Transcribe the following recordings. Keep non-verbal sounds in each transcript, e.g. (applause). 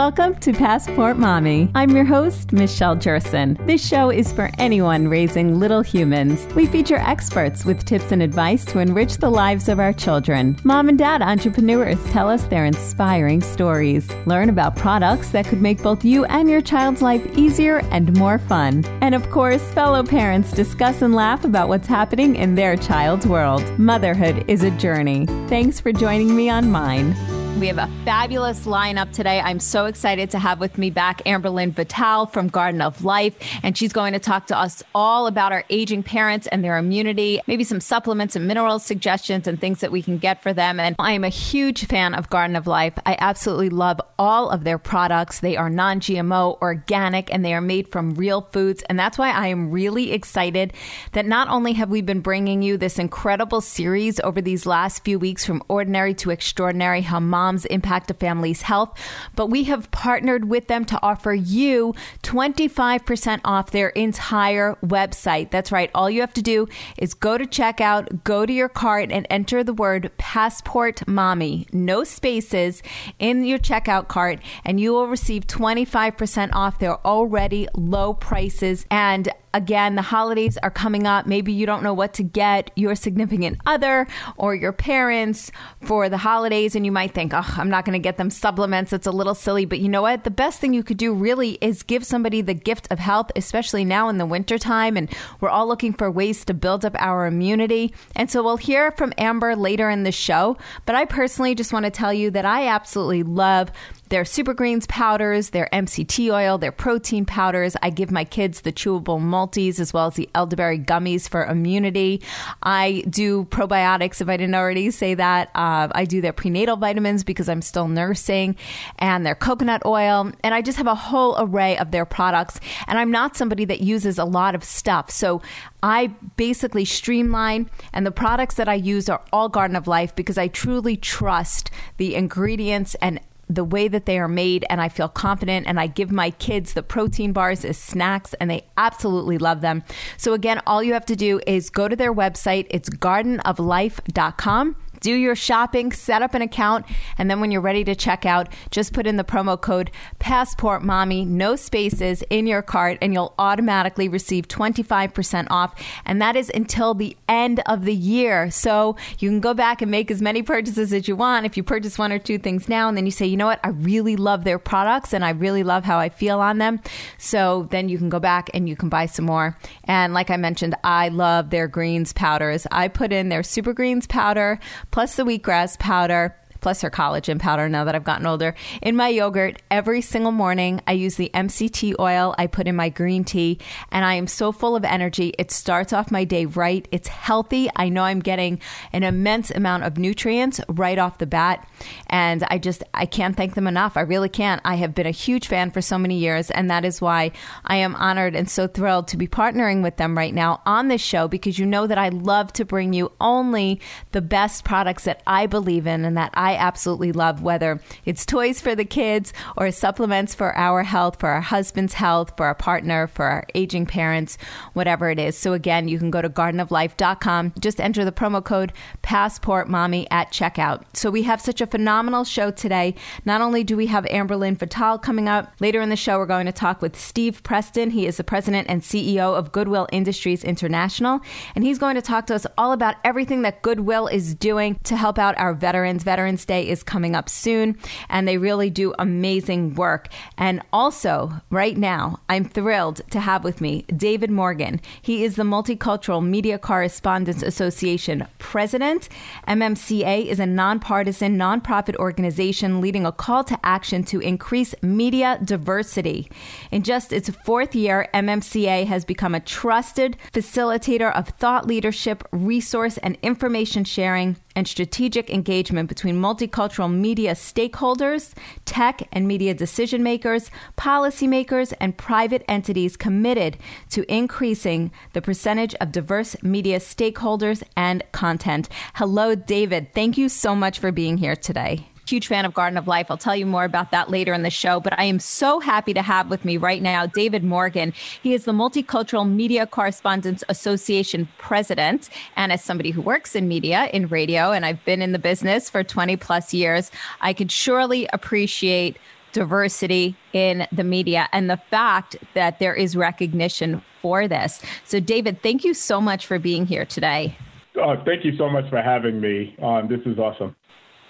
Welcome to Passport Mommy. I'm your host, Michelle Jerson. This show is for anyone raising little humans. We feature experts with tips and advice to enrich the lives of our children. Mom and dad entrepreneurs tell us their inspiring stories. Learn about products that could make both you and your child's life easier and more fun. And of course, fellow parents discuss and laugh about what's happening in their child's world. Motherhood is a journey. Thanks for joining me on mine. We have a fabulous lineup today. I'm so excited to have with me back Amberlynn Vital from Garden of Life, and she's going to talk to us all about our aging parents and their immunity, maybe some supplements and mineral suggestions and things that we can get for them. And I am a huge fan of Garden of Life. I absolutely love all of their products. They are non GMO, organic, and they are made from real foods. And that's why I am really excited that not only have we been bringing you this incredible series over these last few weeks from ordinary to extraordinary, how moms impact a family's health, but we have partnered with them to offer you 25% off their entire website. That's right. All you have to do is go to checkout, go to your cart, and enter the word passport mommy, no spaces, in your checkout cart, and you will receive 25% off their already low prices. And Again, the holidays are coming up. Maybe you don't know what to get your significant other or your parents for the holidays, and you might think, oh, I'm not going to get them supplements. It's a little silly. But you know what? The best thing you could do really is give somebody the gift of health, especially now in the wintertime. And we're all looking for ways to build up our immunity. And so we'll hear from Amber later in the show. But I personally just want to tell you that I absolutely love their super greens powders, their MCT oil, their protein powders. I give my kids the chewable multis as well as the elderberry gummies for immunity. I do probiotics if I didn't already say that. Uh, I do their prenatal vitamins because I'm still nursing and their coconut oil. And I just have a whole array of their products. And I'm not somebody that uses a lot of stuff. So I basically streamline, and the products that I use are all Garden of Life because I truly trust the ingredients and the way that they are made and I feel confident and I give my kids the protein bars as snacks and they absolutely love them. So again, all you have to do is go to their website. It's gardenoflife.com do your shopping, set up an account, and then when you're ready to check out, just put in the promo code Passport Mommy, no spaces in your cart, and you'll automatically receive 25% off. And that is until the end of the year. So you can go back and make as many purchases as you want. If you purchase one or two things now, and then you say, you know what, I really love their products and I really love how I feel on them. So then you can go back and you can buy some more. And like I mentioned, I love their greens powders. I put in their super greens powder plus the wheatgrass powder plus her collagen powder now that I've gotten older. In my yogurt, every single morning, I use the MCT oil I put in my green tea, and I am so full of energy. It starts off my day right. It's healthy. I know I'm getting an immense amount of nutrients right off the bat, and I just, I can't thank them enough. I really can't. I have been a huge fan for so many years, and that is why I am honored and so thrilled to be partnering with them right now on this show because you know that I love to bring you only the best products that I believe in and that I I absolutely love, whether it's toys for the kids or supplements for our health, for our husband's health, for our partner, for our aging parents, whatever it is. So again, you can go to gardenoflife.com, just enter the promo code Passport Mommy at checkout. So we have such a phenomenal show today. Not only do we have Amberlynn Vital coming up, later in the show, we're going to talk with Steve Preston. He is the president and CEO of Goodwill Industries International, and he's going to talk to us all about everything that Goodwill is doing to help out our veterans. Veterans Day is coming up soon, and they really do amazing work. And also, right now, I'm thrilled to have with me David Morgan. He is the Multicultural Media Correspondents Association president. MMCA is a nonpartisan, nonprofit organization leading a call to action to increase media diversity. In just its fourth year, MMCA has become a trusted facilitator of thought leadership, resource, and information sharing and strategic engagement between multicultural media stakeholders, tech and media decision makers, policymakers, and private entities committed to increasing the percentage of diverse media stakeholders and content. Hello, David. Thank you so much for being here today huge fan of Garden of Life. I'll tell you more about that later in the show. But I am so happy to have with me right now David Morgan. He is the Multicultural Media Correspondents Association president. And as somebody who works in media, in radio, and I've been in the business for 20 plus years, I can surely appreciate diversity in the media and the fact that there is recognition for this. So, David, thank you so much for being here today. Uh, thank you so much for having me. Um, this is awesome.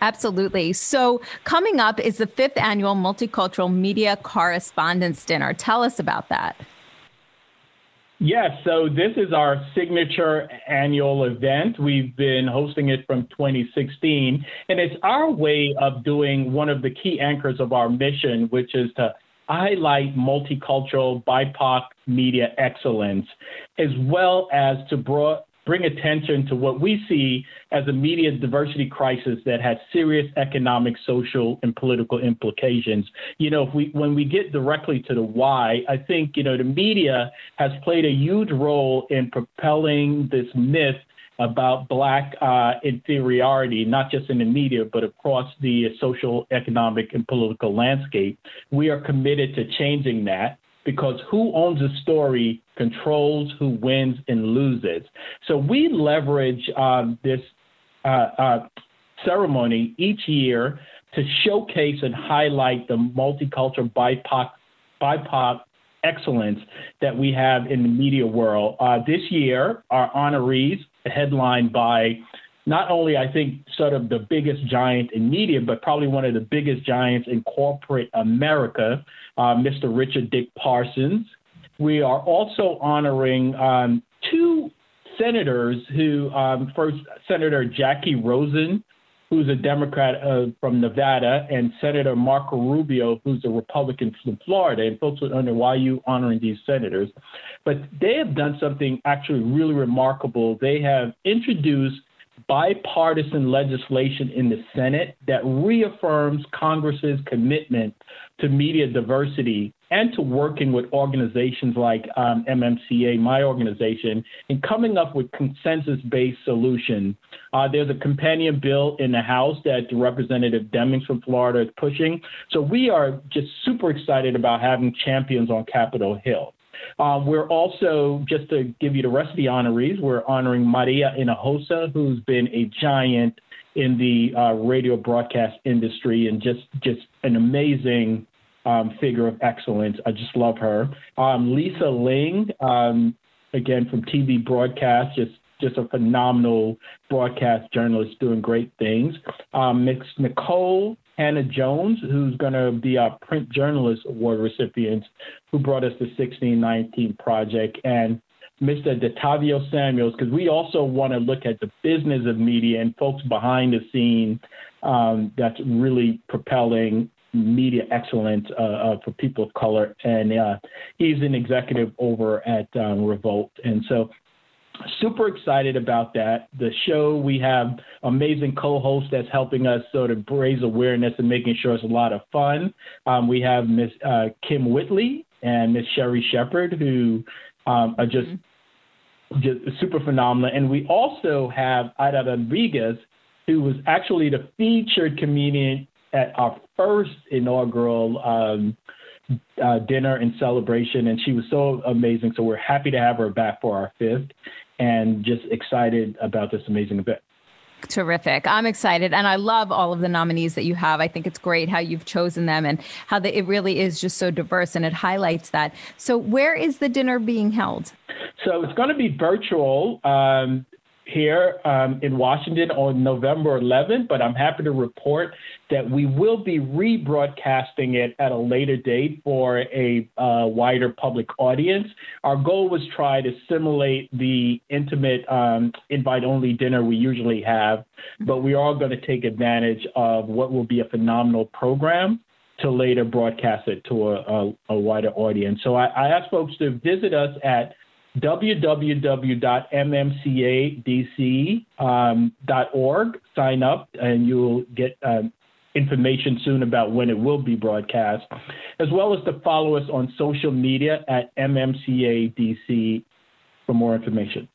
Absolutely. So, coming up is the fifth annual Multicultural Media Correspondents Dinner. Tell us about that. Yes, so this is our signature annual event. We've been hosting it from 2016, and it's our way of doing one of the key anchors of our mission, which is to highlight multicultural BIPOC media excellence, as well as to broad, bring attention to what we see as a media diversity crisis that has serious economic, social, and political implications. You know, if we when we get directly to the why, I think you know the media has played a huge role in propelling this myth about black uh, inferiority, not just in the media, but across the social, economic, and political landscape. We are committed to changing that because who owns a story controls who wins and loses. So we leverage um, this uh, uh, ceremony each year to showcase and highlight the multicultural BIPOC, BIPOC excellence that we have in the media world. Uh, this year, our honorees, headlined by not only, I think, sort of the biggest giant in media, but probably one of the biggest giants in corporate America, uh, Mr. Richard Dick Parsons. We are also honoring um, two senators who, um, first, Senator Jacky Rosen, who's a Democrat uh, from Nevada, and Senator Marco Rubio, who's a Republican from Florida. And folks would wonder why you honoring these senators. But they have done something actually really remarkable. They have introduced bipartisan legislation in the Senate that reaffirms Congress's commitment to media diversity and to working with organizations like um, MMCA, my organization, in coming up with consensus-based solutions. Uh, there's a companion bill in the House that Representative Demings from Florida is pushing. So we are just super excited about having champions on Capitol Hill. Um, we're also, just to give you the rest of the honorees, we're honoring Maria Hinojosa, who's been a giant in the uh, radio broadcast industry and just just an amazing um, figure of excellence. I just love her. Um, Lisa Ling, um, again from TV broadcast, just just a phenomenal broadcast journalist doing great things. Um, Miss Nikole Hannah Jones, who's going to be our Print Journalist Award recipient, who brought us the 1619 project, and Mr. Detavio Samuels, because we also want to look at the business of media and folks behind the scene um, that's really propelling media excellence uh, uh, for people of color. And uh, he's an executive over at um, Revolt. And so super excited about that. The show, we have amazing co-hosts that's helping us sort of raise awareness and making sure it's a lot of fun. Um, we have Miss uh, Kym Whitley and Miss Sherri Shepherd, who um, are just, mm-hmm. just super phenomenal. And we also have Aida Rodriguez, who was actually the featured comedian at our first inaugural um, uh, dinner and celebration, and she was so amazing. So we're happy to have her back for our fifth, and just excited about this amazing event. Terrific. I'm excited. And I love all of the nominees that you have. I think it's great how you've chosen them and how the, it really is just so diverse and it highlights that. So, where is the dinner being held? So, it's going to be virtual. Um, here um, in Washington on November 11th, but I'm happy to report that we will be rebroadcasting it at a later date for a uh, wider public audience. Our goal was try to simulate the intimate um, invite-only dinner we usually have, but we are going to take advantage of what will be a phenomenal program to later broadcast it to a, a, a wider audience. So I, I ask folks to visit us at www.mmcadc.org. Um, Sign up, and you'll get um, information soon about when it will be broadcast, as well as to follow us on social media at MMCADC for more information.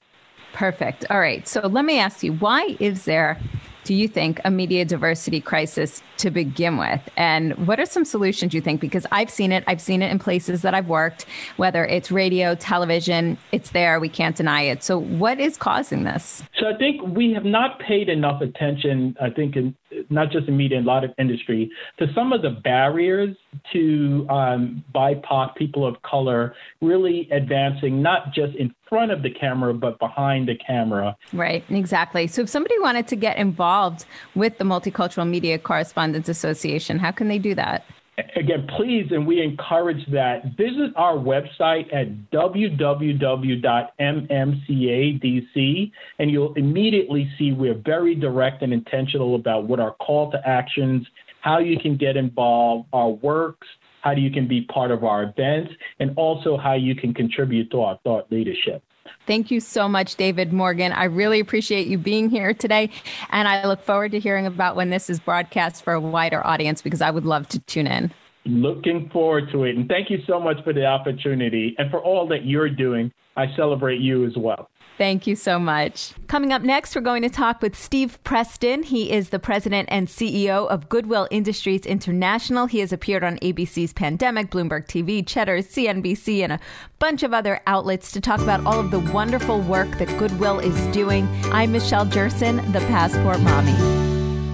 Perfect. All right. So let me ask you why is there do you think, a media diversity crisis to begin with? And what are some solutions you think? Because I've seen it, I've seen it in places that I've worked, whether it's radio, television, it's there, we can't deny it. So, what is causing this? So, I think we have not paid enough attention, I think, in not just in media, a lot of industry, to some of the barriers to um, BIPOC, people of color, really advancing not just in front of the camera, but behind the camera. Right, exactly. So if somebody wanted to get involved with the Multicultural Media Correspondents Association, how can they do that? Again, please, and we encourage that, visit our website at www.mmcadc, and you'll immediately see we're very direct and intentional about what our call to actions, how you can get involved, our works, how you can be part of our events, and also how you can contribute to our thought leadership. Thank you so much, David Morgan. I really appreciate you being here today. And I look forward to hearing about when this is broadcast for a wider audience because I would love to tune in. Looking forward to it. And thank you so much for the opportunity and for all that you're doing. I celebrate you as well. Thank you so much. Coming up next, we're going to talk with Steve Preston. He is the president and CEO of Goodwill Industries International. He has appeared on ABC's Pandemic, Bloomberg TV, Cheddar, CNBC, and a bunch of other outlets to talk about all of the wonderful work that Goodwill is doing. I'm Michelle Jerson, the Passport Mommy.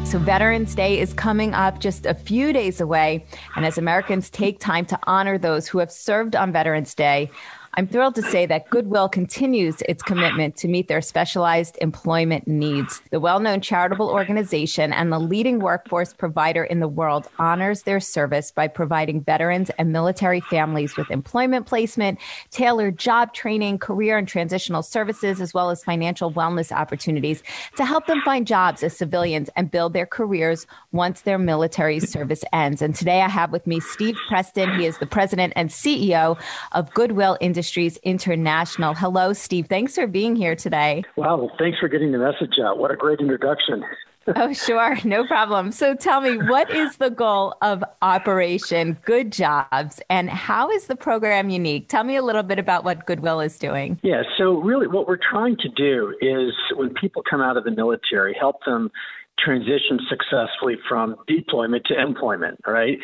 So, Veterans Day is coming up just a few days away. And as Americans take time to honor those who have served on Veterans Day, I'm thrilled to say that Goodwill continues its commitment to meet their specialized employment needs. The well known charitable organization and the leading workforce provider in the world honors their service by providing veterans and military families with employment placement, tailored job training, career and transitional services, as well as financial wellness opportunities to help them find jobs as civilians and build their careers once their military service ends. And today I have with me Steve Preston. He is the president and CEO of Goodwill Industries. Industries International. Hello, Steve. Thanks for being here today. Wow. Thanks for getting the message out. What a great introduction. (laughs) oh, sure. No problem. So tell me, what is the goal of Operation Good Jobs and how is the program unique? Tell me a little bit about what Goodwill is doing. Yeah. So, really, what we're trying to do is when people come out of the military, help them transition successfully from deployment to employment, right?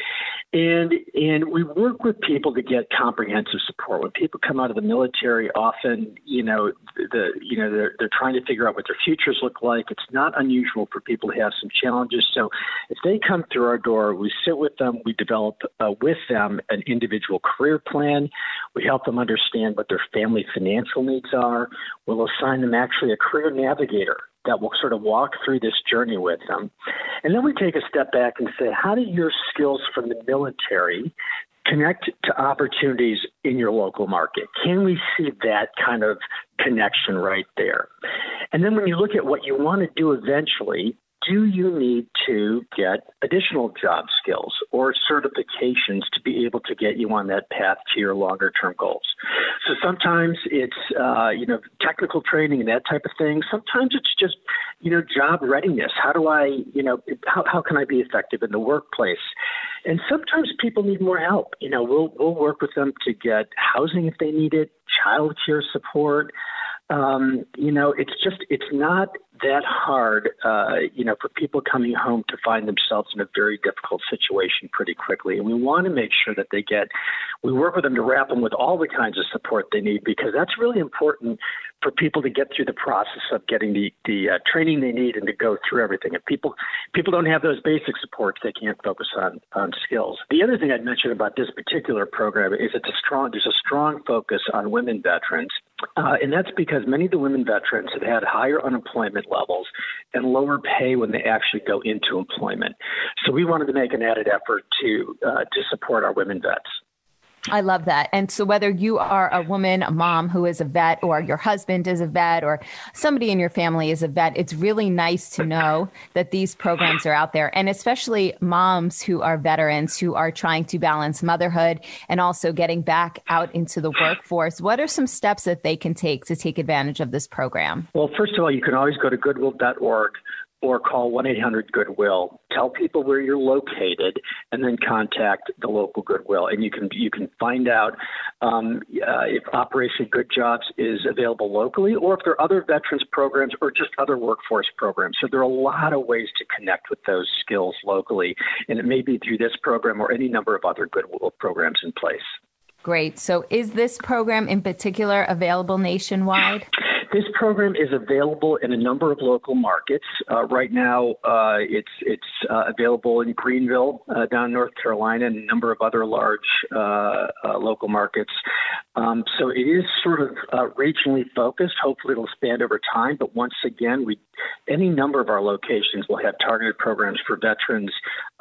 And and we work with people to get comprehensive support. When people come out of the military, often you know the you know they're they're trying to figure out what their futures look like. It's not unusual for people to have some challenges. So if they come through our door, we sit with them, we develop uh, with them an individual career plan. We help them understand what their family financial needs are. We'll assign them actually a career navigator that will sort of walk through this journey with them. And then we take a step back and say, how do your skills from the military connect to opportunities in your local market? Can we see that kind of connection right there? And then when you look at what you want to do eventually, do you need to get additional job skills or certifications to be able to get you on that path to your longer term goals? So sometimes it's uh, you know technical training and that type of thing. Sometimes it's just you know job readiness. How do I you know how how can I be effective in the workplace? And sometimes people need more help. You know we'll we'll work with them to get housing if they need it, child care support um, you know, it's just it's not that hard, uh, you know, for people coming home to find themselves in a very difficult situation pretty quickly. And we want to make sure that they get, we work with them to wrap them with all the kinds of support they need because that's really important for people to get through the process of getting the the uh, training they need and to go through everything. If people people don't have those basic supports, they can't focus on on skills. The other thing I'd mention about this particular program is it's a strong there's a strong focus on women veterans, uh, and that's because many of the women veterans have had higher unemployment levels and lower pay when they actually go into employment. So we wanted to make an added effort to uh, to support our women vets. I love that. And so, whether you are a woman, a mom who is a vet, or your husband is a vet, or somebody in your family is a vet, it's really nice to know that these programs are out there. And especially moms who are veterans who are trying to balance motherhood and also getting back out into the workforce. What are some steps that they can take to take advantage of this program? Well, first of all, you can always go to goodwill.org or call 1 800 Goodwill. Tell people where you're located, and then contact the local Goodwill. And you can you can find out um, uh, if Operation Good Jobs is available locally, or if there are other veterans programs or just other workforce programs. So there are a lot of ways to connect with those skills locally, and it may be through this program or any number of other Goodwill programs in place. Great. So, is this program in particular available nationwide? (laughs) This program is available in a number of local markets. Uh, right now, uh, it's it's uh, available in Greenville, uh, down in North Carolina, and a number of other large uh, local markets. Um, so it is sort of regionally focused. Hopefully, it'll expand over time. But once again, we any number of our locations will have targeted programs for veterans,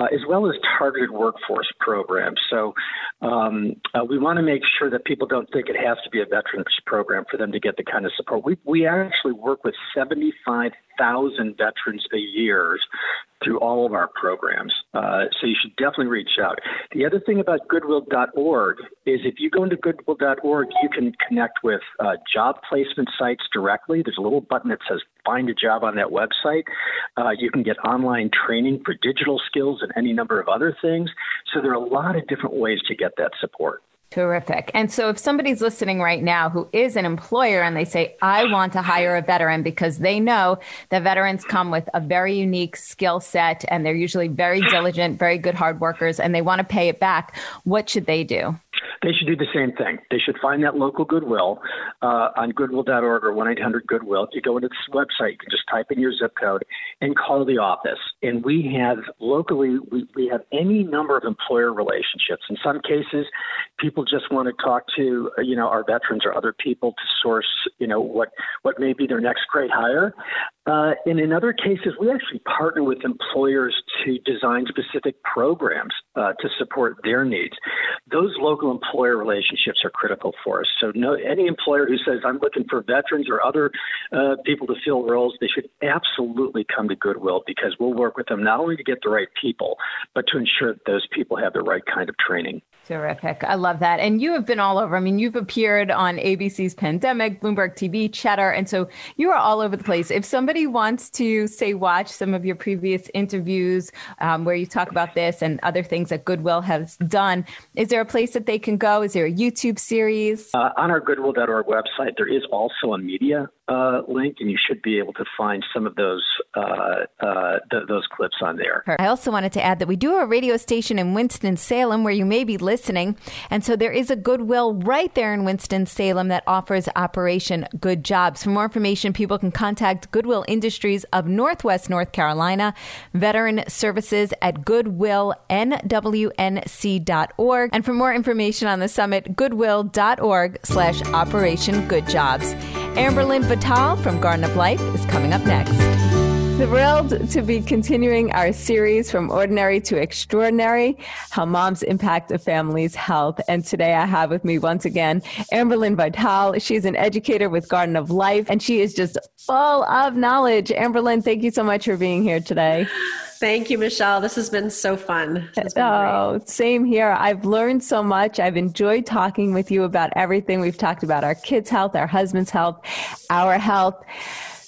as well as targeted workforce programs. So um, we want to make sure that people don't think it has to be a veterans program for them to get the kind of support. We we actually work with 75,000 veterans a year through all of our programs. Uh, so you should definitely reach out. The other thing about goodwill.org is if you go into goodwill.org, you can connect with uh, job placement sites directly. There's a little button that says find a job on that website. Uh, you can get online training for digital skills and any number of other things. So there are a lot of different ways to get that support. Terrific. And so if somebody's listening right now who is an employer and they say, I want to hire a veteran because they know that veterans come with a very unique skill set and they're usually very diligent, very good hard workers, and they want to pay it back, what should they do? They should do the same thing. They should find that local Goodwill uh, on goodwill.org or 1 800 Goodwill. If you go into this website, you can just type in your zip code and call the office. And we have locally, we, we have any number of employer relationships. In some cases, people just want to talk to, you know, our veterans or other people to source, you know, what, what may be their next great hire. Uh, and in other cases, we actually partner with employers to design specific programs uh, to support their needs. Those local employer relationships are critical for us. So, no, any employer who says I'm looking for veterans or other uh, people to fill roles, they should absolutely come to Goodwill because we'll work with them not only to get the right people, but to ensure that those people have the right kind of training. Terrific. I love that. And you have been all over. I mean, you've appeared on ABC's Pandemic, Bloomberg TV, Cheddar. And so you are all over the place. If somebody wants to, say, watch some of your previous interviews um, where you talk about this and other things that Goodwill has done, is there a place that they can go? Is there a YouTube series? Uh, on our goodwill.org website, there is also a media uh, link, and you should be able to find some of those uh, uh, th- those clips on there. I also wanted to add that we do have a radio station in Winston Salem where you may be listening, and so there is a Goodwill right there in Winston Salem that offers Operation Good Jobs. For more information, people can contact Goodwill Industries of Northwest North Carolina, Veteran Services at goodwillnwnc.org, and for more information on the summit, goodwill.org/slash Operation Good Jobs. Amberlynn Vital from Garden of Life is coming up next. Thrilled to be continuing our series from ordinary to extraordinary, how moms impact a family's health. And today I have with me once again Amberlynn Vital. She's an educator with Garden of Life, and she is just full of knowledge. Amberlynn, thank you so much for being here today. Thank you, Michelle. This has been so fun. Been oh, great. same here. I've learned so much. I've enjoyed talking with you about everything. We've talked about our kids' health, our husband's health, our health.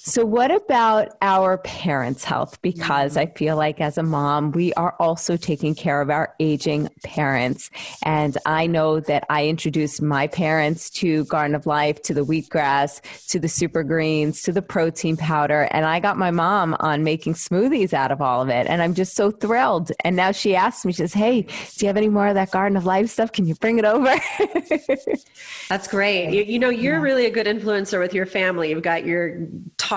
So, what about our parents' health? Because mm-hmm. I feel like as a mom, we are also taking care of our aging parents. And I know that I introduced my parents to Garden of Life, to the wheatgrass, to the super greens, to the protein powder. And I got my mom on making smoothies out of all of it. And I'm just so thrilled. And now she asks me, she says, Hey, do you have any more of that Garden of Life stuff? Can you bring it over? (laughs) That's great. You, you know, you're yeah. really a good influencer with your family. You've got your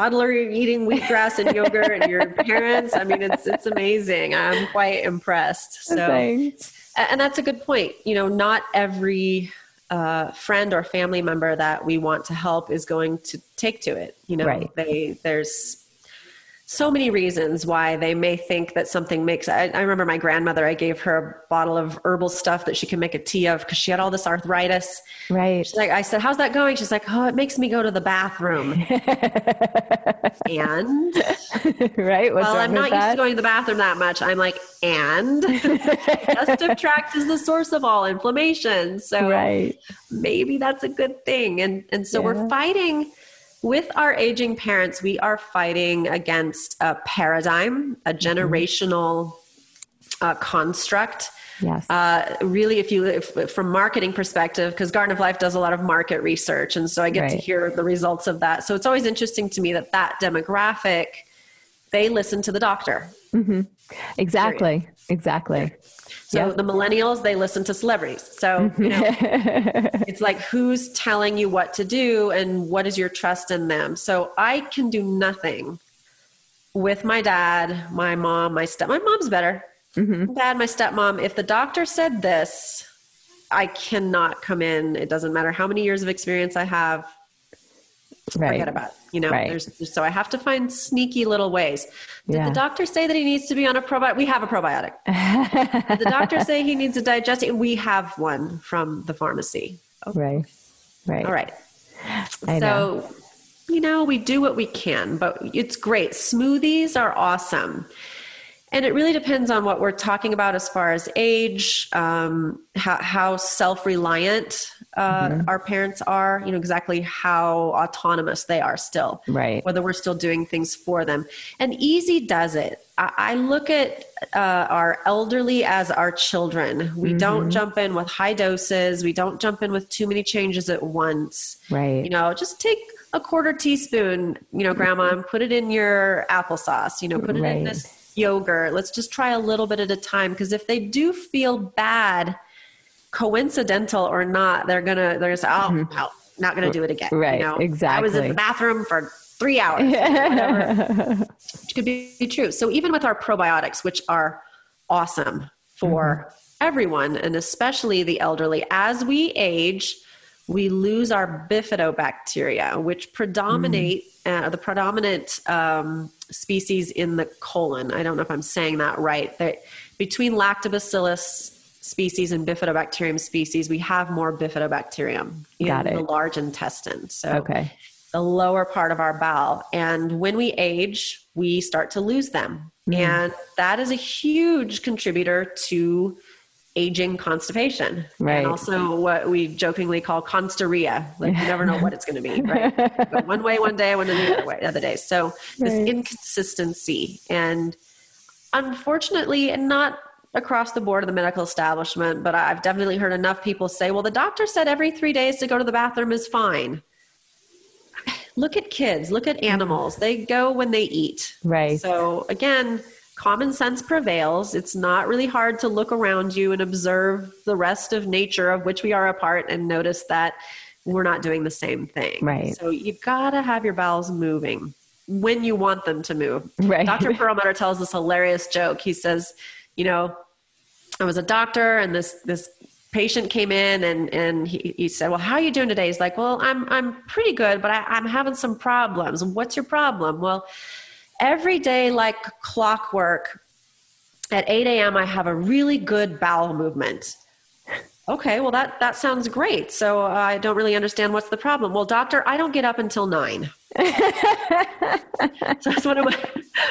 toddler eating wheatgrass and yogurt and your (laughs) parents. I mean, it's it's amazing. I'm quite impressed. So, Thanks. and that's a good point. You know, not every uh, friend or family member that we want to help is going to take to it. You know, right. they there's so many reasons why they may think that something makes I, I, remember my grandmother i gave her a bottle of herbal stuff that she can make a tea of because she had all this arthritis. Right. She's like i said how's that going? She's like oh it makes me go to the bathroom. And? (laughs) Right? What's well i'm not used to going to the bathroom that much. I'm like and? (laughs) Digestive tract is the source of all inflammation. So right. maybe that's a good thing. And and so yeah. we're fighting with our aging parents, we are fighting against a paradigm, a mm-hmm. generational uh, construct. Yes. Uh, really, if you if, from marketing perspective, because Garden of Life does a lot of market research, and so I get right. to hear the results of that. So it's always interesting to me that that demographic, they listen to the doctor. Mm-hmm. Exactly. Period. Exactly. So Yeah. the millennials, they listen to celebrities. So, (laughs) you know, it's like who's telling you what to do and what is your trust in them. So I can do nothing with my dad, my mom, my step. My mom's better. Mhm. Dad, my stepmom. If the doctor said this, I cannot come in. It doesn't matter how many years of experience I have. Right. Forget about it. You know, Right. there's so I have to find sneaky little ways. Did Yeah. the doctor say that he needs to be on a probiotic? We have a probiotic. (laughs) Did the doctor say he needs a digestive? We have one from the pharmacy. right. Right. All right. I know. so, you know, we do what we can, but it's great. Smoothies are awesome. And it really depends on what we're talking about as far as age, um, how, how self reliant uh, Mm-hmm. our parents are, you know, exactly how autonomous they are still, Right. whether we're still doing things for them. And Easy does it. I, I look at uh, our elderly as our children. We don't jump in with high doses, we don't jump in with too many changes at once Right. you know just take a quarter teaspoon you know grandma and put it in your applesauce you know put it in this yogurt let's just try a little bit at a time because if they do feel bad coincidental or not they're gonna they're gonna say oh no, not gonna do it again Mm-hmm. Right, you know i was in the bathroom for three hours (laughs) which could be true so even with our probiotics which are awesome for Mm-hmm. everyone and especially the elderly as we age we lose our bifidobacteria which predominate Mm-hmm. uh, the predominant um, species in the colon i don't know if i'm saying that right that between lactobacillus species and bifidobacterium species we have more bifidobacterium in Got it. the large intestine so Okay. the lower part of our bowel. And when we age, we start to lose them. Mm-hmm. And that is a huge contributor to aging constipation. Right. And also what we jokingly call consteria. Like you never know what it's going to be, (laughs) right? One way one day, one the other way the other day. So this inconsistency and unfortunately, and not across the board of the medical establishment, but I've definitely heard enough people say, well, the doctor said every three days to go to the bathroom is fine. Look at kids, look at animals. They go when they eat. Right. So, again, common sense prevails. It's not really hard to look around you and observe the rest of nature, of which we are a part, and notice that we're not doing the same thing. Right. So, you've gotta have your bowels moving when you want them to move. Right. Dr. (laughs) Perlmutter tells this hilarious joke. He says, you know, I was a doctor and this this patient came in and and he, he said, Well, how are you doing today? He's like, Well, I'm I'm pretty good, but I, I'm having some problems. What's your problem? Well, every day like clockwork at 8 a.m. I have a really good bowel movement. Okay, well that that sounds great. So uh, I don't really understand what's the problem. Well, doctor, I don't get up until nine. (laughs) so that's one of my,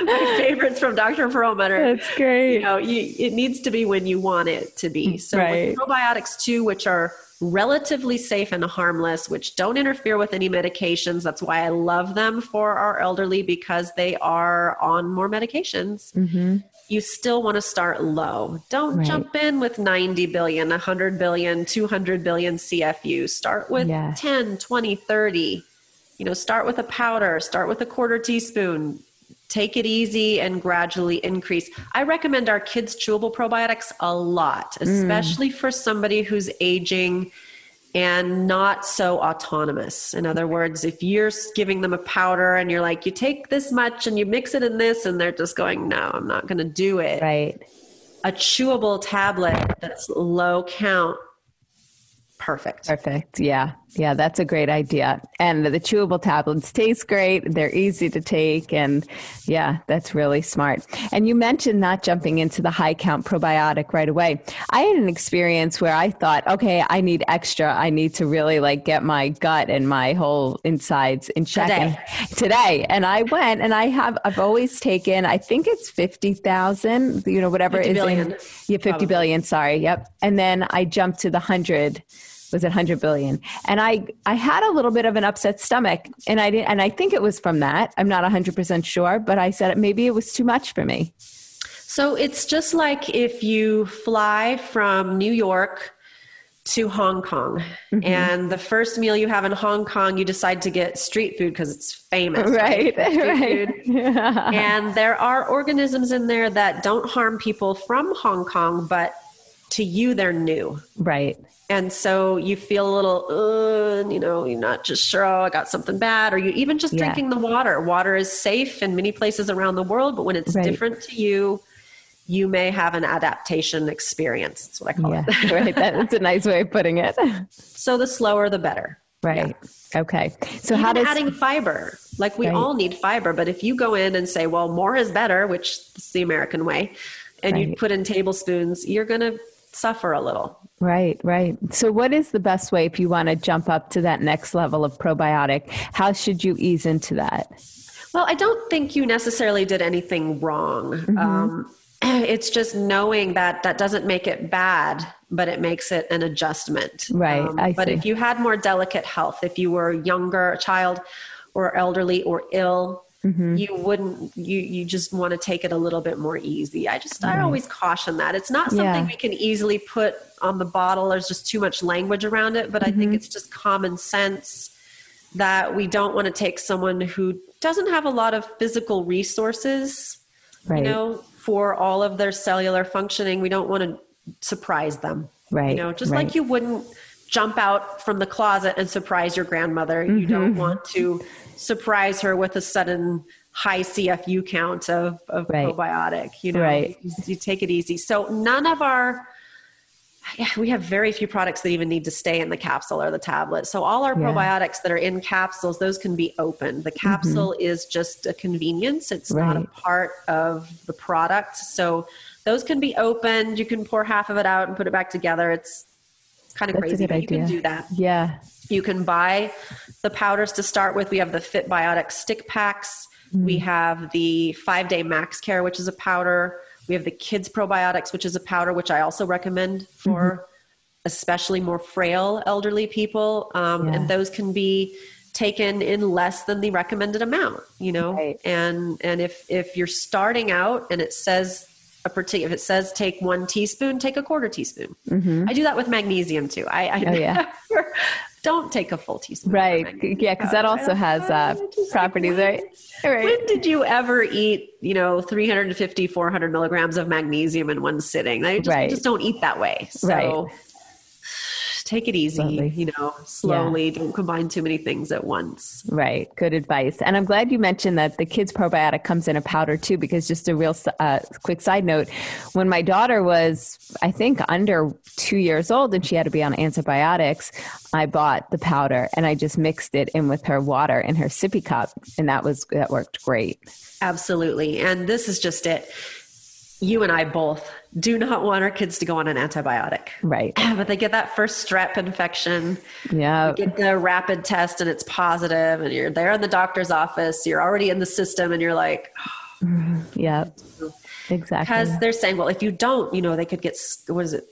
my favorites from Dr. Perlmutter. That's great. You know, you, it needs to be when you want it to be. Mm, so Right. probiotics too, which are relatively safe and harmless, which don't interfere with any medications. That's why I love them for our elderly because they are on more medications. Mm-hmm. You still want to start low. Don't Right. jump in with 90 billion, 100 billion, 200 billion CFU. Start with Yeah. 10, 20, 30. You know, start with a powder, start with a quarter teaspoon. Take it easy and gradually increase. I recommend our kids' chewable probiotics a lot, mm. especially for somebody who's aging and not so autonomous. In other words, if you're giving them a powder and you're like, you take this much and you mix it in this, and they're just going, no, I'm not going to do it. Right. A chewable tablet that's low count, perfect. Perfect. Yeah. Yeah, that's a great idea. And the chewable tablets taste great. They're easy to take. And yeah, that's really smart. And you mentioned not jumping into the high count probiotic right away. I had an experience where I thought, okay, I need extra. I need to really like get my gut and my whole insides in check. Today. And, today. And I went and I have, I've always taken, I think it's 50,000, you know, whatever 50 is in- billion, yeah, 50 probably. billion. Sorry. Yep. And then I jumped to the 100 was it 100 billion and i i had a little bit of an upset stomach and i didn't and i think it was from that i'm not 100% sure but i said maybe it was too much for me So it's just like if you fly from New York to Hong Kong Mm-hmm. and the first meal you have in Hong Kong, you decide to get street food because it's famous. right street right food. (laughs) And there are organisms in there that don't harm people from Hong Kong, but to you they're new. Right. And so you feel a little, uh, you know, you're not just sure, oh, I got something bad, or you even just Yeah. drinking the water. Water is safe in many places around the world, but when it's Right. different to you, you may have an adaptation experience. That's what I call Yeah. it. (laughs) right. That's a nice way of putting it. (laughs) So the slower, the better. Right. Okay. So Even how does adding fiber? Like we Right. all need fiber, but if you go in and say, "Well, more is better," which is the American way, and you put in tablespoons, you're going to suffer a little. Right, right. So, what is the best way if you want to jump up to that next level of probiotic? How should you ease into that? Well, I don't think you necessarily did anything wrong. Mm-hmm. Um, (clears throat) it's just knowing that that doesn't make it bad, but it makes it an adjustment. Right, Um, but if you had more delicate health, if you were younger, a child, or elderly, or ill, Mm-hmm. you wouldn't. You you just want to take it a little bit more easy. I just I always caution that it's not something Yeah. we can easily put on the bottle. There's just too much language around it. But I Mm-hmm. think it's just common sense that we don't want to take someone who doesn't have a lot of physical resources, Right. you know, for all of their cellular functioning. We don't want to surprise them. Right, You know, just right. like you wouldn't jump out from the closet and surprise your grandmother. You Mm-hmm. don't want to surprise her with a sudden high CFU count of, of Right. probiotic. You know, Right. you, you take it easy. So none of our yeah, we have very few products that even need to stay in the capsule or the tablet. So all our Yeah. probiotics that are in capsules, those can be opened. The capsule is just a convenience. It's not a Mm-hmm. Part of the product. So those can be opened. You can pour half of it out and put it back together. It's kind of That's crazy, but you can do that. Yeah. You can buy the powders to start with. We have the Fit Biotic stick packs. We Mm-hmm. have the five day max care, which is a powder. We have the kids probiotics, which is a powder, which I also recommend for Mm-hmm. especially more frail elderly people. Um, Yeah. And those can be taken in less than the recommended amount, you know? Right. And, and if, if you're starting out and it says a particular, if it says take one teaspoon, take a quarter teaspoon. I do that with magnesium too. I, I Mm-hmm. Oh, yeah. never, (laughs) don't take a full teaspoon. Right. Yeah, because that also has uh, properties, when- right? Right. When did you ever eat, you know, 350, 400 milligrams of magnesium in one sitting? i just, Right. just don't eat that way. So Right. Take it easy, Slowly. you know, slowly. Don't combine too many things at once. Right. Good advice. And I'm glad you mentioned that the kids probiotic comes in a powder too, because just a real uh, quick side note, when my daughter was, I think, under two years old and she had to be on antibiotics, I bought the powder and I just mixed it in with her water in her sippy cup. And that was, that worked great. Absolutely. And this is just it. You and I both do not want our kids to go on an antibiotic. Right. (clears throat) But they get that first strep infection. Yeah. get the rapid test and it's positive and you're there in the doctor's office you're already in the system and you're like oh. mm-hmm. Yeah. Exactly. because they're saying well if you don't you know they could get what is it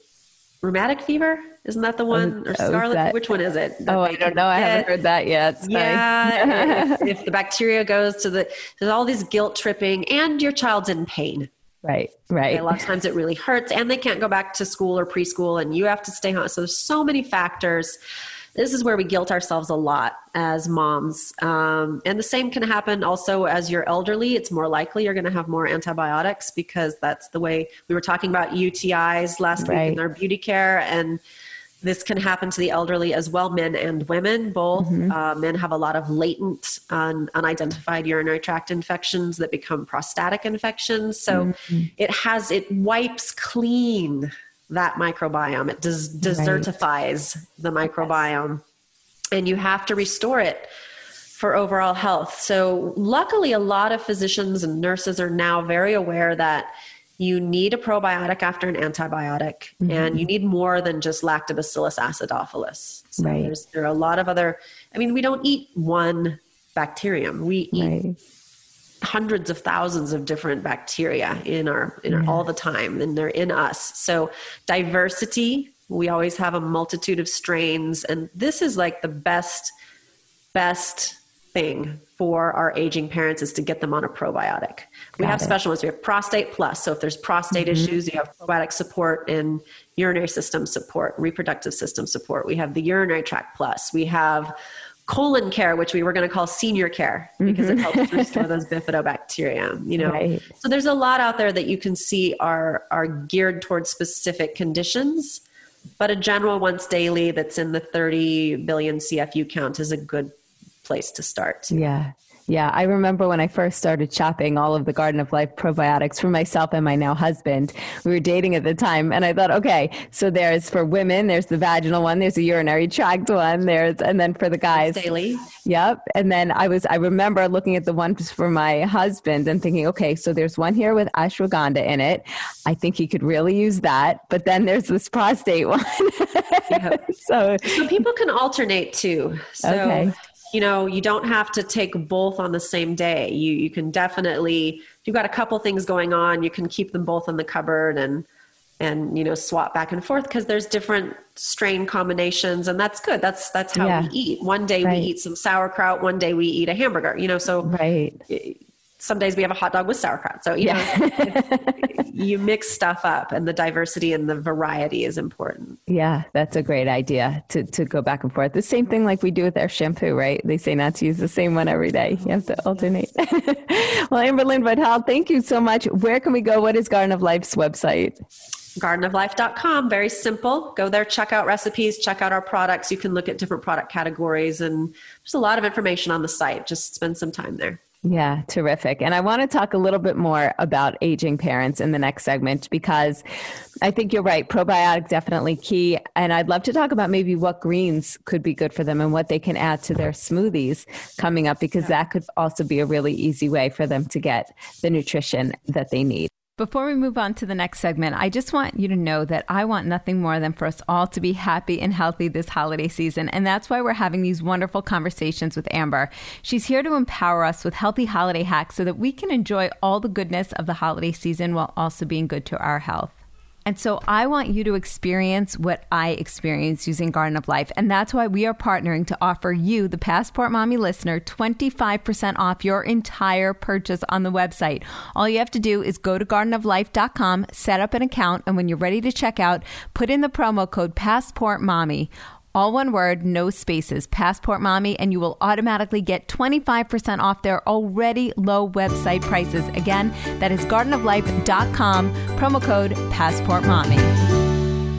rheumatic fever isn't that the one or oh, is scarlet that- which one is it Oh, I don't know. I haven't heard that yet. Yeah (laughs) if, if the bacteria goes to the there's all these guilt tripping and your child's in pain Right. Right. a lot of times it really hurts and they can't go back to school or preschool and you have to stay home so there's so many factors this is where we guilt ourselves a lot as moms um, and the same can happen also as you're elderly it's more likely you're going to have more antibiotics because that's the way we were talking about utis last week in our beauty care and this can happen to the elderly as well, men and women both. Mm-hmm. Uh, men have a lot of latent, un- unidentified urinary tract infections that become prostatic infections. So Mm-hmm. it has, it wipes clean that microbiome. It des- desertifies the microbiome. And you have to restore it for overall health. So, luckily, a lot of physicians and nurses are now very aware that you need a probiotic after an antibiotic, mm-hmm. and you need more than just Lactobacillus acidophilus. So, Right. there's, there are a lot of other, I mean, we don't eat one bacterium, we eat Right. hundreds of thousands of different bacteria in our in our, all the time and they're in us so diversity we always have a multitude of strains and this is like the best best thing for our aging parents is to get them on a probiotic we Got have it. special ones we have prostate plus so if there's prostate issues you have probiotic support and urinary system support reproductive system support we have the urinary tract plus we have colon care, which we were going to call senior care because mm-hmm. it helps restore those (laughs) bifidobacteria. You know, right. so there's a lot out there that you can see are are geared towards specific conditions, but a general once daily that's in the 30 billion CFU count is a good place to start. Yeah. Yeah, I remember when I first started shopping all of the Garden of Life probiotics for myself and my now husband. We were dating at the time, and I thought, okay, so there's for women, there's the vaginal one, there's a urinary tract one, there's, and then for the guys, daily. Yep. And then I was, I remember looking at the ones for my husband and thinking, okay, so there's one here with ashwagandha in it. I think he could really use that. But then there's this prostate (laughs) one. yep. so, so people can alternate too. So. Okay you know you don't have to take both on the same day you you can definitely if you've got a couple things going on you can keep them both in the cupboard and and you know swap back and forth because there's different strain combinations and that's good that's that's how yeah. we eat one day right. we eat some sauerkraut one day we eat a hamburger you know so right some days we have a hot dog with sauerkraut. So, you yeah. know, (laughs) you mix stuff up and the diversity and the variety is important. Yeah, that's a great idea to, to go back and forth. The same thing like we do with our shampoo, right? They say not to use the same one every day. You have to alternate. (laughs) well, Amberlynn Vital, thank you so much. Where can we go? What is Garden of Life's website? gardenoflife.com very simple go there check out recipes check out our products you can look at different product categories and there's a lot of information on the site just spend some time there yeah, terrific. And I want to talk a little bit more about aging parents in the next segment because I think you're right. Probiotic definitely key. And I'd love to talk about maybe what greens could be good for them and what they can add to their smoothies coming up because that could also be a really easy way for them to get the nutrition that they need. Before we move on to the next segment, I just want you to know that I want nothing more than for us all to be happy and healthy this holiday season. And that's why we're having these wonderful conversations with Amber. She's here to empower us with healthy holiday hacks so that we can enjoy all the goodness of the holiday season while also being good to our health. And so I want you to experience what I experienced using Garden of Life. And that's why we are partnering to offer you, the Passport Mommy listener, 25% off your entire purchase on the website. All you have to do is go to gardenoflife.com, set up an account, and when you're ready to check out, put in the promo code Passport Mommy all one word, no spaces, Passport Mommy, and you will automatically get 25% off their already low website prices. Again, that is gardenoflife.com, promo code Passport Mommy.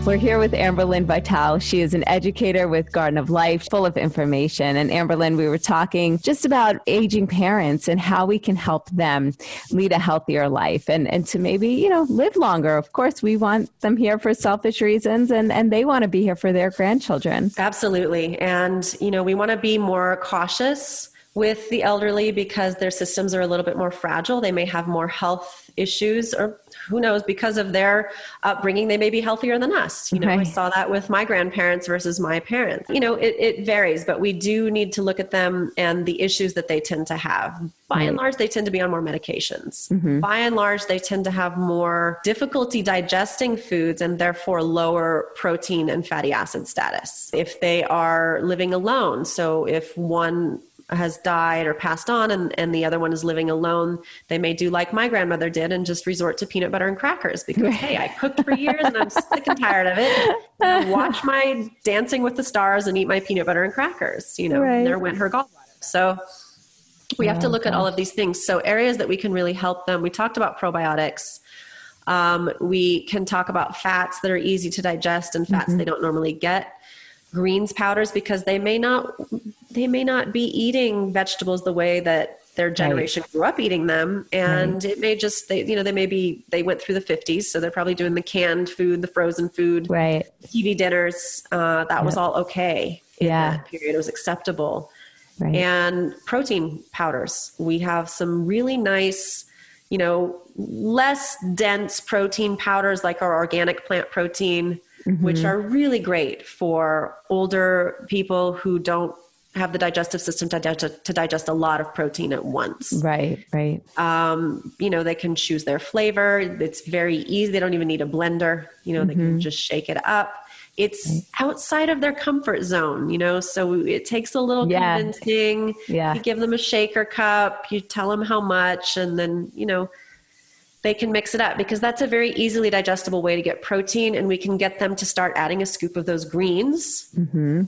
We're here with Amberlynn Vital. She is an educator with Garden of Life, full of information. And Amberlynn, we were talking just about aging parents and how we can help them lead a healthier life and, and to maybe, you know, live longer. Of course, we want them here for selfish reasons and, and they want to be here for their grandchildren. Absolutely. And, you know, we want to be more cautious with the elderly because their systems are a little bit more fragile. They may have more health issues or who knows, because of their upbringing, they may be healthier than us. You know, right. I saw that with my grandparents versus my parents. You know, it, it, varies, but we do need to look at them and the issues that they tend to have. By right. and large, they tend to be on more medications. Mm-hmm. By and large, they tend to have more difficulty digesting foods and therefore lower protein and fatty acid status. If they are living alone, so if one has died or passed on and, and the other one is living alone, they may do like my grandmother did and just resort to peanut butter and crackers because, hey, I cooked for years and I'm sick and tired of it. (laughs) watch my Dancing with the Stars and eat my peanut butter and crackers. You know, right. there went her gallbladder. So we have to look at all of these things. So, areas that we can really help them. We talked about probiotics. Um, we can talk about fats that are easy to digest and fats mm-hmm. they don't normally get greens powders because they may not they may not be eating vegetables the way that their generation right. grew up eating them and right. it may just they you know they may be they went through the 50s so they're probably doing the canned food the frozen food right tv dinners uh, that yep. was all okay in yeah. that period it was acceptable right. and protein powders we have some really nice you know less dense protein powders like our organic plant protein mm-hmm. which are really great for older people who don't have the digestive system to digest, to digest a lot of protein at once. Right, right. Um, you know, they can choose their flavor. It's very easy. They don't even need a blender. You know, mm-hmm. they can mm-hmm. just shake it up. It's right. outside of their comfort zone, you know, so it takes a little yeah. convincing. Yeah. You give them a shaker cup, you tell them how much, and then, you know, they can mix it up because that's a very easily digestible way to get protein and we can get them to start adding a scoop of those greens mm-hmm.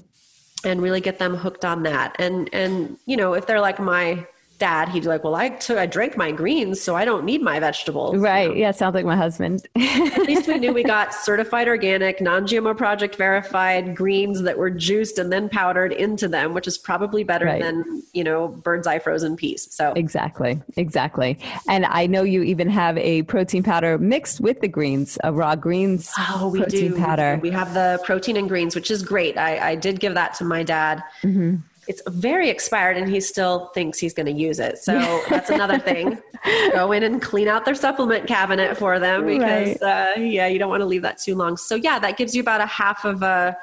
And really get them hooked on that. And and you know, if they're like my dad, he'd be like, "Well, I took I drank my greens, so I don't need my vegetables." Right? You know? Yeah, sounds like my husband. (laughs) At least we knew we got certified organic, non-GMO project verified greens that were juiced and then powdered into them, which is probably better right. than you know Birds Eye frozen peas. So exactly, exactly. And I know you even have a protein powder mixed with the greens, a raw greens oh, we protein do. powder. We have the protein and greens, which is great. I, I did give that to my dad. Mm-hmm it's very expired and he still thinks he's going to use it. So that's another (laughs) thing. Go in and clean out their supplement cabinet for them because, right. uh, yeah, you don't want to leave that too long. So, yeah, that gives you about a half of a,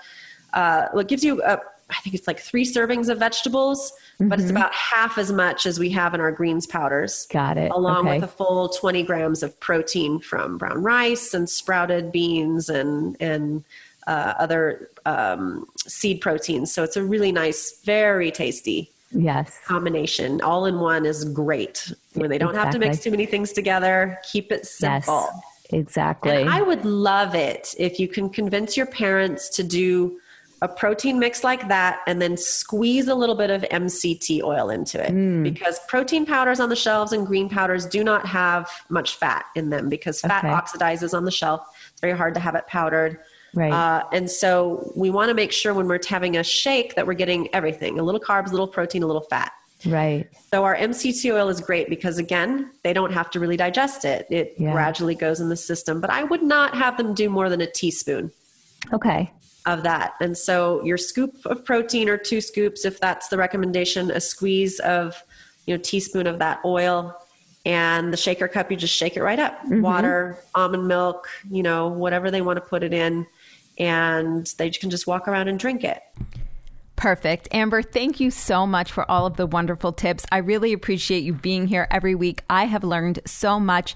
uh, well, it gives you, a, I think it's like three servings of vegetables, mm-hmm. but it's mm-hmm. about half as much as we have in our greens powders. Got it. Along okay. with a full 20 grams of protein from brown rice and sprouted beans and, and, uh, other um, seed proteins. So it's a really nice, very tasty yes combination. All in one is great when they don't exactly. have to mix too many things together. Keep it simple. Yes, exactly. And I would love it if you can convince your parents to do a protein mix like that and then squeeze a little bit of MCT oil into it mm. because protein powders on the shelves and green powders do not have much fat in them because fat okay. oxidizes on the shelf. It's very hard to have it powdered. Right. Uh, and so we want to make sure when we're having a shake that we're getting everything a little carbs, a little protein, a little fat. Right. So our MCT oil is great because again, they don't have to really digest it. It yeah. gradually goes in the system, but I would not have them do more than a teaspoon. Okay. Of that. And so your scoop of protein or two scoops if that's the recommendation, a squeeze of, you know, teaspoon of that oil and the shaker cup you just shake it right up. Mm-hmm. Water, almond milk, you know, whatever they want to put it in and they can just walk around and drink it. Perfect. Amber, thank you so much for all of the wonderful tips. I really appreciate you being here every week. I have learned so much.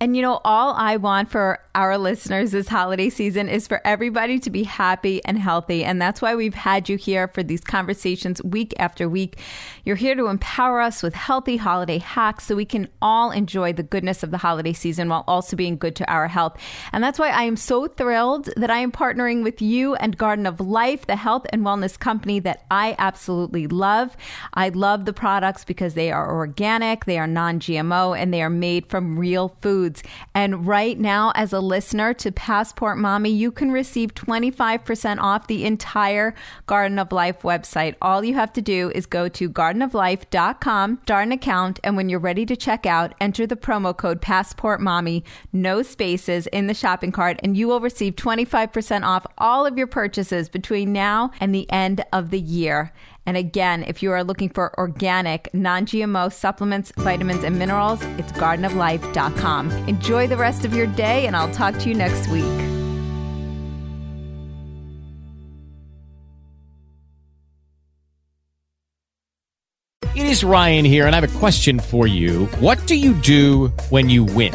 And you know, all I want for our listeners this holiday season is for everybody to be happy and healthy. And that's why we've had you here for these conversations week after week. You're here to empower us with healthy holiday hacks so we can all enjoy the goodness of the holiday season while also being good to our health. And that's why I am so thrilled that I am partnering with you and Garden of Life, the health and wellness company that I absolutely love. I love the products because they are organic, they are non GMO, and they are made from real food foods. And right now, as a listener to Passport Mommy, you can receive 25% off the entire Garden of Life website. All you have to do is go to gardenoflife.com, start an account, and when you're ready to check out, enter the promo code Passport Mommy, no spaces in the shopping cart, and you will receive 25% off all of your purchases between now and the end of the year. And again, if you are looking for organic, non GMO supplements, vitamins, and minerals, it's gardenoflife.com. Enjoy the rest of your day, and I'll talk to you next week. It is Ryan here, and I have a question for you. What do you do when you win?